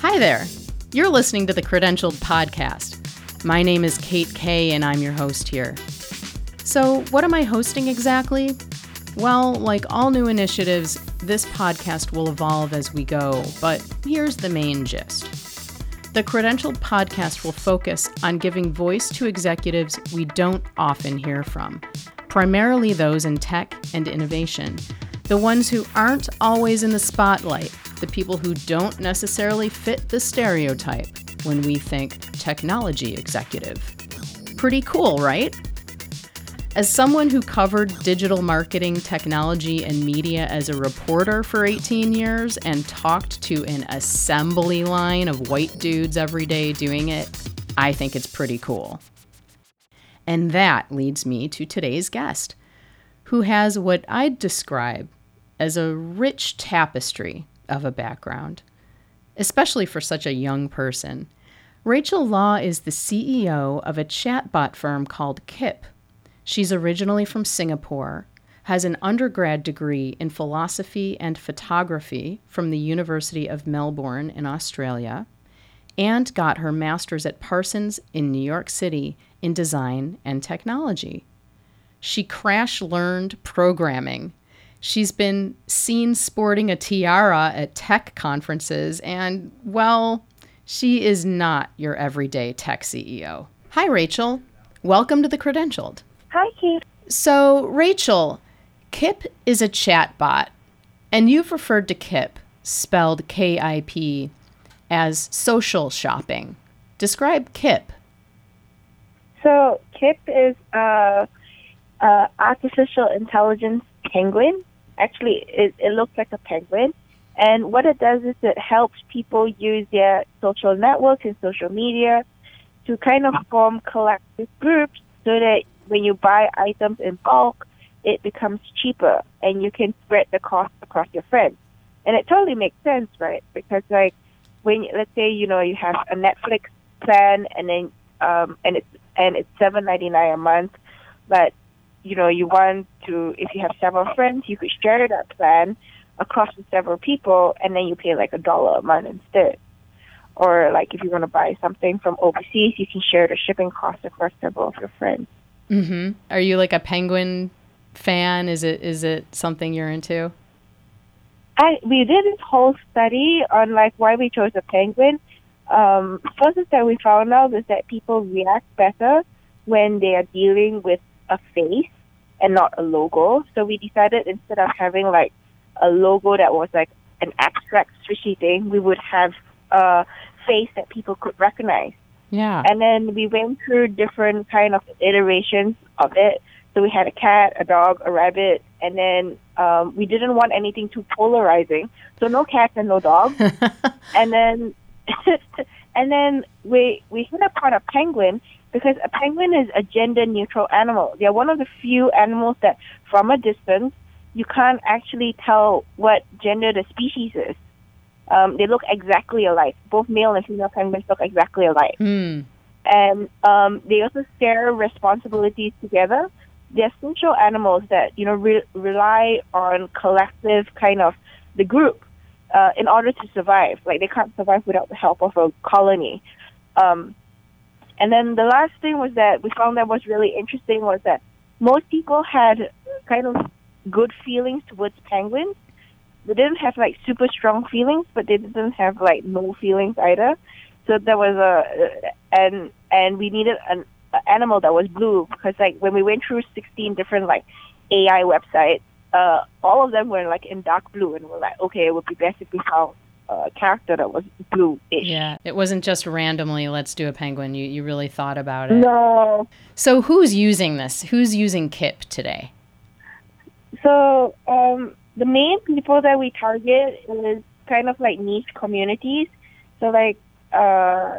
Hi there. You're listening to the Credentialed Podcast. My name is Kate Kay, and I'm your host here. So, what am I hosting exactly? Well, like all new initiatives, this podcast will evolve as we go, but here's the main gist. The Credentialed Podcast will focus on giving voice to executives we don't often hear from, primarily those in tech and innovation, the ones who aren't always in the spotlight, the people who don't necessarily fit the stereotype when we think technology executive. Pretty cool, right? As someone who covered digital marketing, technology, and media as a reporter for 18 years and talked to an assembly line of white dudes every day doing it, I think it's pretty cool. And that leads me to today's guest, who has what I'd describe as a rich tapestry of a background, especially for such a young person. Rachel Law is the CEO of a chatbot firm called Kip She's originally from Singapore, has an undergrad degree in philosophy and photography from the University of Melbourne in Australia, and got her master's at Parsons in New York City in design and technology. She crash learned programming. She's been seen sporting a tiara at tech conferences, and, well, she is not your everyday tech CEO. Hi, Rachel. Welcome to the Credentialed. Hi, Kate. So, Rachel, Kip is a chatbot, and you've referred to Kip, spelled K I P, as social shopping. Describe Kip. So, Kip is a, a artificial intelligence penguin. Actually, it, it looks like a penguin. And what it does is it helps people use their social networks and social media to kind of form collective groups so that when you buy items in bulk, it becomes cheaper and you can spread the cost across your friends. And it totally makes sense, right? Because like when let's say you know you have a Netflix plan and then um and it's and it's seven ninety nine a month, but you know you want to if you have several friends you could share that plan across with several people and then you pay like a dollar a month instead. Or like if you want to buy something from overseas, you can share the shipping cost across several of your friends. Mm-hmm. Are you like a penguin fan? Is it is it something you're into? I we did this whole study on like why we chose a penguin. Um, first is that we found out is that people react better when they are dealing with a face and not a logo. So we decided instead of having like a logo that was like an abstract swishy thing, we would have a face that people could recognize. Yeah. And then we went through different kind of iterations of it. So we had a cat, a dog, a rabbit, and then um, we didn't want anything too polarizing. So no cats and no dogs. and then and then we we hit upon a penguin because a penguin is a gender neutral animal. They're one of the few animals that from a distance you can't actually tell what gender the species is. Um, they look exactly alike. Both male and female penguins look exactly alike. Mm. And um, they also share responsibilities together. They're social animals that, you know, re- rely on collective kind of the group uh, in order to survive. Like they can't survive without the help of a colony. Um, and then the last thing was that we found that was really interesting was that most people had kind of good feelings towards penguins they didn't have like super strong feelings, but they didn't have like no feelings either. So there was a and and we needed an, an animal that was blue because like when we went through 16 different like AI websites, uh, all of them were like in dark blue, and we're like, okay, it would be best if we found a character that was blue-ish. Yeah, it wasn't just randomly. Let's do a penguin. You you really thought about it. No. So who's using this? Who's using Kip today? So um, the main people that we target is kind of like niche communities. So like uh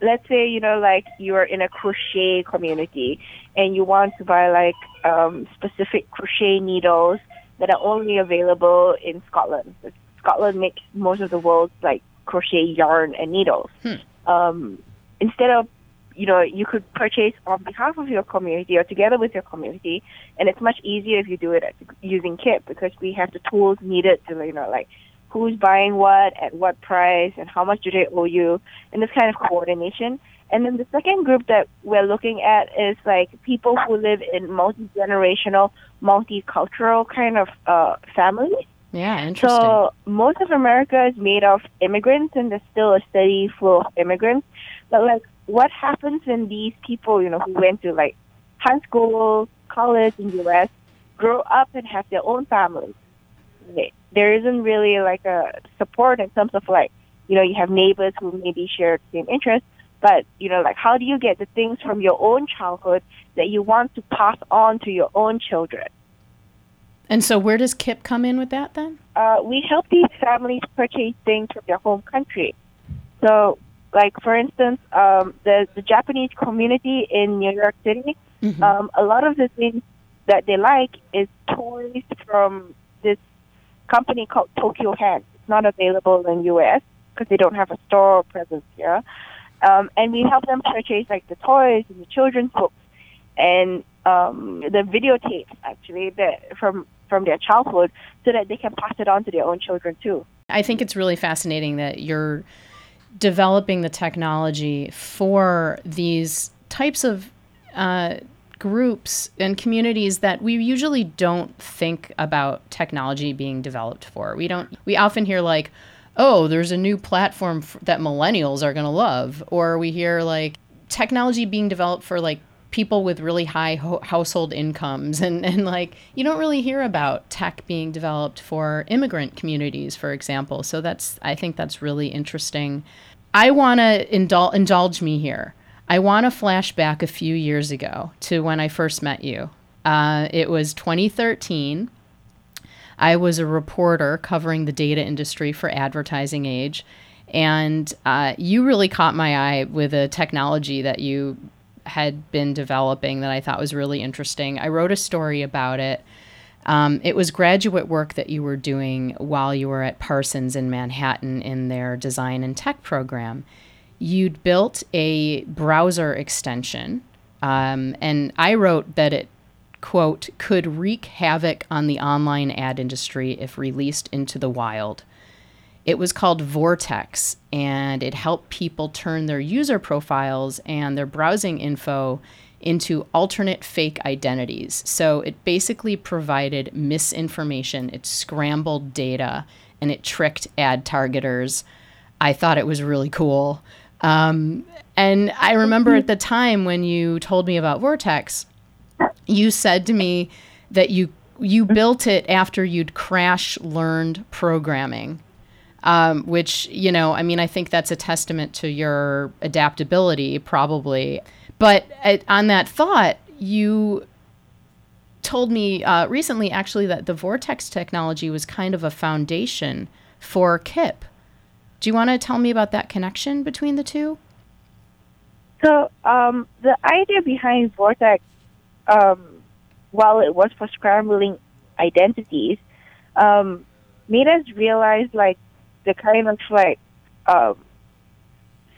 let's say, you know, like you're in a crochet community and you want to buy like um specific crochet needles that are only available in Scotland. Scotland makes most of the world's like crochet yarn and needles. Hmm. Um instead of you know, you could purchase on behalf of your community or together with your community, and it's much easier if you do it using Kip because we have the tools needed to, you know, like who's buying what at what price and how much do they owe you, and this kind of coordination. And then the second group that we're looking at is like people who live in multi generational, multicultural kind of uh, families. Yeah, interesting. So most of America is made of immigrants, and there's still a steady flow of immigrants. But like, what happens when these people, you know, who went to like high school, college in the U.S., grow up and have their own families? There isn't really like a support in terms of like, you know, you have neighbors who maybe share the same interests, but you know, like, how do you get the things from your own childhood that you want to pass on to your own children? And so, where does KIP come in with that then? Uh, we help these families purchase things from their home country. So, like for instance, um, the the Japanese community in New York City, mm-hmm. um, a lot of the things that they like is toys from this company called Tokyo Hands. It's not available in U.S. because they don't have a store presence here. Um, and we help them purchase like the toys and the children's books and um, the videotapes actually that from from their childhood so that they can pass it on to their own children too. I think it's really fascinating that you're developing the technology for these types of uh, groups and communities that we usually don't think about technology being developed for. We don't. We often hear like, "Oh, there's a new platform f- that millennials are going to love," or we hear like technology being developed for like people with really high ho- household incomes and, and like you don't really hear about tech being developed for immigrant communities for example. So that's i think that's really interesting. I want to indul- indulge me here. I want to flash back a few years ago to when i first met you. Uh, it was 2013 i was a reporter covering the data industry for advertising age and uh, you really caught my eye with a technology that you had been developing that I thought was really interesting. I wrote a story about it. Um, it was graduate work that you were doing while you were at Parsons in Manhattan in their design and tech program. You'd built a browser extension, um, and I wrote that it, quote, could wreak havoc on the online ad industry if released into the wild. It was called Vortex, and it helped people turn their user profiles and their browsing info into alternate fake identities. So it basically provided misinformation, it scrambled data, and it tricked ad targeters. I thought it was really cool. Um, and I remember at the time when you told me about Vortex, you said to me that you you built it after you'd crash learned programming um, which, you know, I mean, I think that's a testament to your adaptability, probably. But at, on that thought, you told me uh, recently, actually, that the Vortex technology was kind of a foundation for KIP. Do you want to tell me about that connection between the two? So, um, the idea behind Vortex, um, while it was for scrambling identities, um, made us realize like the kind of like um,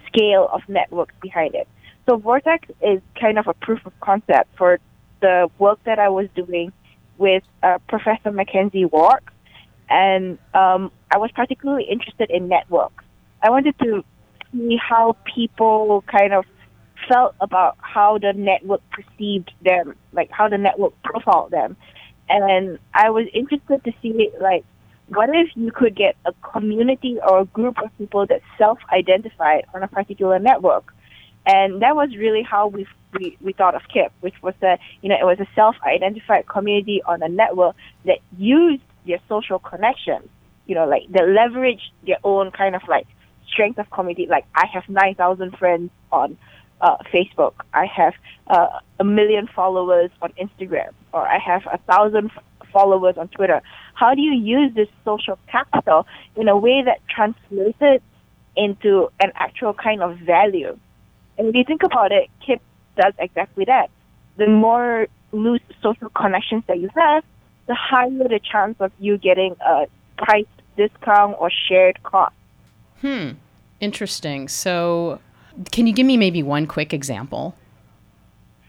scale of networks behind it. So Vortex is kind of a proof of concept for the work that I was doing with uh, Professor McKenzie Wark, and um, I was particularly interested in networks. I wanted to see how people kind of felt about how the network perceived them, like how the network profiled them, and I was interested to see like what if you could get a community or a group of people that self-identified on a particular network? And that was really how we, we, we thought of KIP, which was that, you know, it was a self-identified community on a network that used their social connections, you know, like they leveraged their own kind of like strength of community. Like I have 9,000 friends on uh, Facebook. I have uh, a million followers on Instagram, or I have a thousand followers on Twitter. How do you use this social capital in a way that translates it into an actual kind of value? And if you think about it, KIP does exactly that. The more loose social connections that you have, the higher the chance of you getting a price discount or shared cost. Hmm. Interesting. So, can you give me maybe one quick example?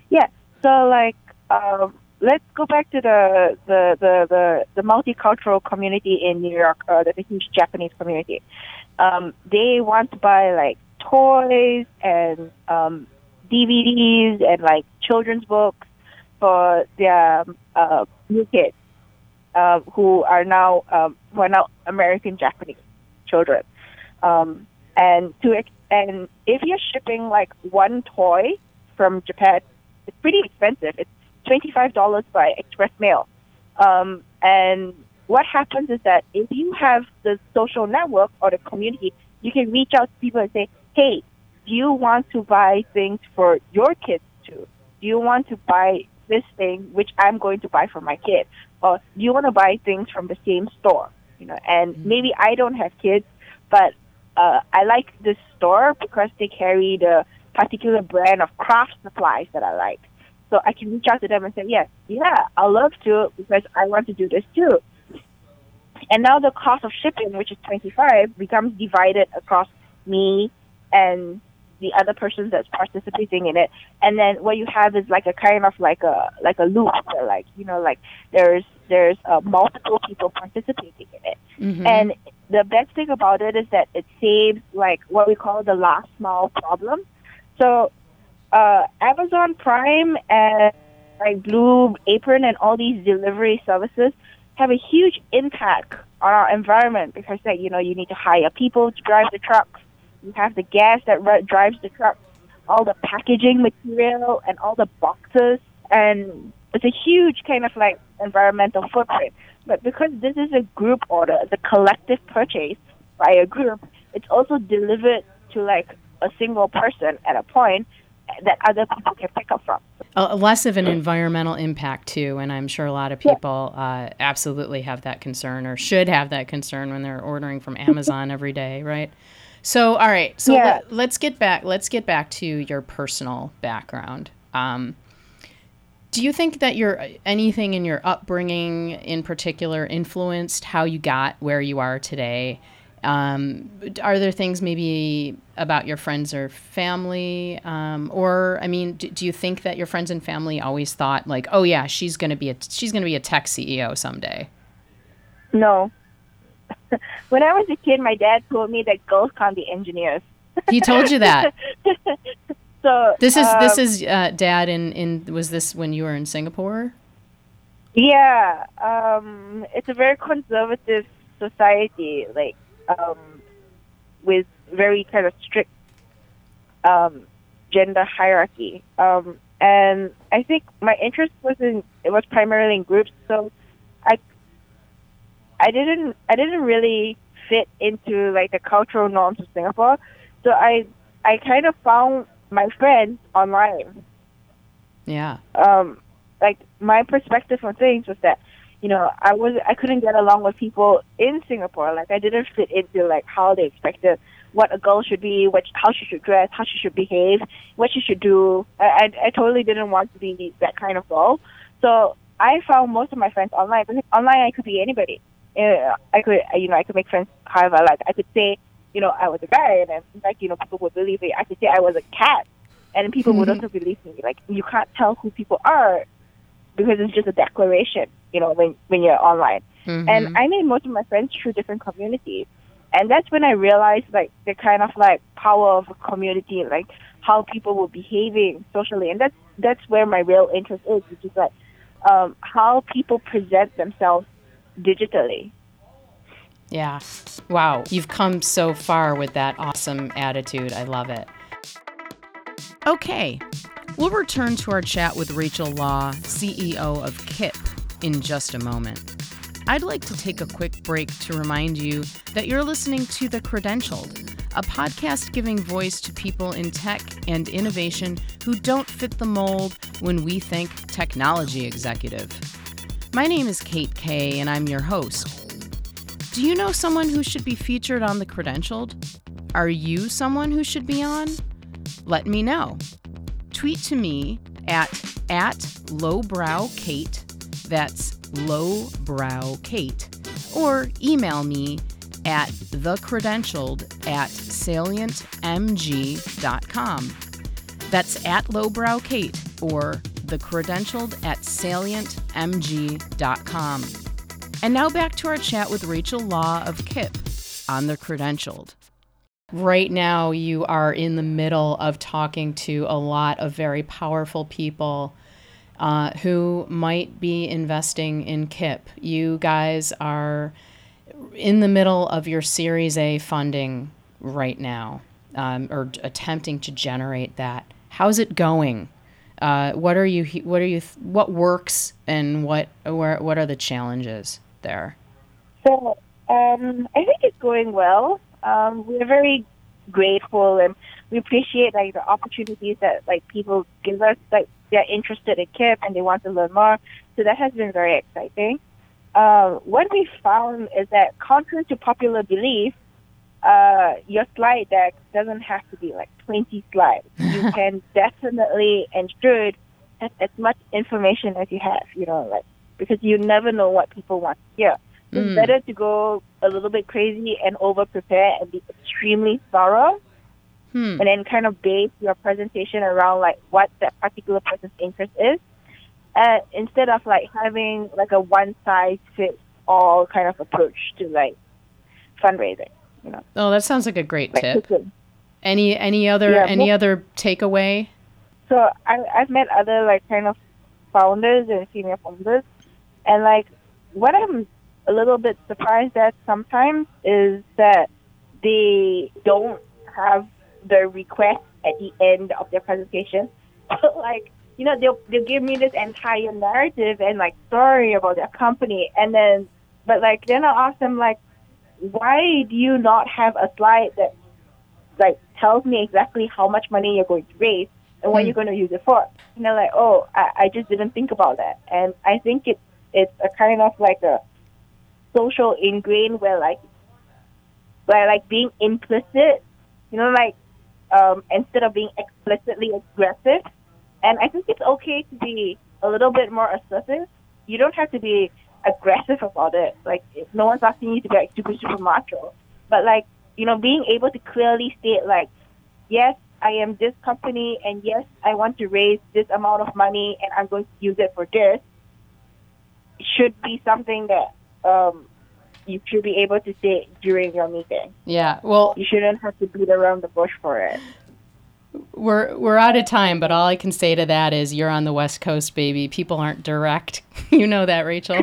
Yeah. So, like, um, let's go back to the the the the, the multicultural community in New York. Uh, a huge Japanese community. Um, they want to buy like toys and um, DVDs and like children's books for their uh, new kids uh, who are now um, who are now American Japanese children. Um, and to and if you're shipping like one toy from Japan, it's pretty expensive. It's twenty five dollars by express mail. Um, and what happens is that if you have the social network or the community, you can reach out to people and say, "Hey, do you want to buy things for your kids too? Do you want to buy this thing which I'm going to buy for my kid, or do you want to buy things from the same store? You know, and mm-hmm. maybe I don't have kids, but uh, I like this store because they carry the particular brand of craft supplies that I like. So I can reach out to them and say, yes, yeah, i love to because I want to do this too. And now the cost of shipping, which is 25, becomes divided across me and the other person that's participating in it. And then what you have is like a kind of like a like a loop where like you know like there's there's uh, multiple people participating in it. Mm-hmm. And the best thing about it is that it saves like what we call the last mile problem. So uh, Amazon Prime and like Blue Apron and all these delivery services have a huge impact on our environment because that you know you need to hire people to drive the trucks. You have the gas that drives the trucks, all the packaging material, and all the boxes, and it's a huge kind of like environmental footprint. But because this is a group order, the collective purchase by a group, it's also delivered to like a single person at a point that other people can pick up from. Uh, less of an environmental impact too, and I'm sure a lot of people yeah. uh, absolutely have that concern or should have that concern when they're ordering from Amazon every day, right? So, all right. So yeah. let, us get back. Let's get back to your personal background. Um, do you think that your anything in your upbringing, in particular, influenced how you got where you are today? Um, are there things maybe about your friends or family, um, or I mean, do, do, you think that your friends and family always thought like, oh yeah, she's gonna be a she's gonna be a tech CEO someday? No, when I was a kid, my dad told me that girls can't be engineers. he told you that. so this is um, this is uh, dad in in was this when you were in Singapore? Yeah, um, it's a very conservative society, like um, with very kind of strict um, gender hierarchy. Um, and I think my interest was in it was primarily in groups, so I I didn't I didn't really fit into like the cultural norms of Singapore. So I I kind of found my friends online. Yeah. Um, like my perspective on things was that, you know, I was I couldn't get along with people in Singapore. Like I didn't fit into like how they expected what a girl should be, what how she should dress, how she should behave, what she should do. I I, I totally didn't want to be that kind of girl. So I found most of my friends online. Because online, I could be anybody uh, I could, you know, I could make friends however like. I could say, you know, I was a guy, and then, in fact, you know, people would believe me. I could say I was a cat, and people mm-hmm. would also believe me. Like, you can't tell who people are because it's just a declaration, you know, when when you're online. Mm-hmm. And I made most of my friends through different communities, and that's when I realized like the kind of like power of a community, like how people were behaving socially, and that's that's where my real interest is, which is like um, how people present themselves digitally. Yeah. Wow. You've come so far with that awesome attitude. I love it. Okay. We'll return to our chat with Rachel Law, CEO of KIP, in just a moment. I'd like to take a quick break to remind you that you're listening to The Credentialed, a podcast giving voice to people in tech and innovation who don't fit the mold when we think technology executive. My name is Kate Kay, and I'm your host. Do you know someone who should be featured on The Credentialed? Are you someone who should be on? Let me know. Tweet to me at at lowbrowkate, that's lowbrowkate, or email me at thecredentialed at salientmg.com. That's at lowbrowkate or thecredentialed at salientmg.com. And now back to our chat with Rachel Law of KIP on The Credentialed. Right now, you are in the middle of talking to a lot of very powerful people uh, who might be investing in KIP. You guys are in the middle of your Series A funding right now, um, or attempting to generate that. How's it going? Uh, what are you? What are you? What works and what? Where, what are the challenges there? So um, I think it's going well. Um, we're very grateful and we appreciate like the opportunities that like people give us. Like they're interested in KIP and they want to learn more. So that has been very exciting. Uh, what we found is that contrary to popular belief, uh, your slide deck doesn't have to be like 20 slides. You can definitely and should have as much information as you have, you know, like, because you never know what people want to hear. So mm. It's better to go a little bit crazy and over prepare and be extremely thorough. Hmm. And then kind of base your presentation around like what that particular person's interest is. Uh, instead of like having like a one size fits all kind of approach to like fundraising. You know? Oh, that sounds like a great like tip. Cooking. Any any other yeah, any other takeaway? So I I've met other like kind of founders and senior founders, and like what I'm a little bit surprised at sometimes is that they don't have the request at the end of their presentation. like you know they'll they'll give me this entire narrative and like story about their company, and then but like then I'll ask them like, why do you not have a slide that like tells me exactly how much money you're going to raise and what mm. you're going to use it for? And they're like, oh, I, I just didn't think about that, and I think it's it's a kind of like a social ingrained where like where like being implicit, you know, like um, instead of being explicitly aggressive. And I think it's okay to be a little bit more assertive. You don't have to be aggressive about it. Like no one's asking you to be like super super macho, but like you know, being able to clearly state like, yes, I am this company, and yes, I want to raise this amount of money, and I'm going to use it for this, should be something that um, you should be able to say during your meeting. Yeah, well, you shouldn't have to beat around the bush for it. We're we're out of time, but all I can say to that is you're on the West Coast, baby. People aren't direct. you know that, Rachel.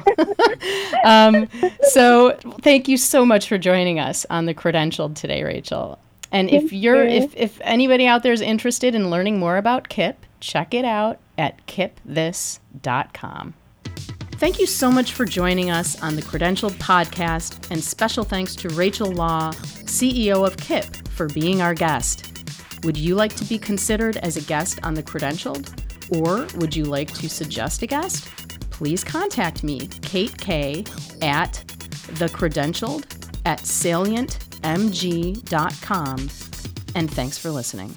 um, so thank you so much for joining us on the Credentialed today, Rachel. And thank if you're you. if if anybody out there is interested in learning more about KIP, check it out at kipthis.com. Thank you so much for joining us on the Credentialed podcast, and special thanks to Rachel Law, CEO of KIP, for being our guest. Would you like to be considered as a guest on the Credentialed? Or would you like to suggest a guest? Please contact me, Kate Kay, at thecredentialed at salientmg.com. And thanks for listening.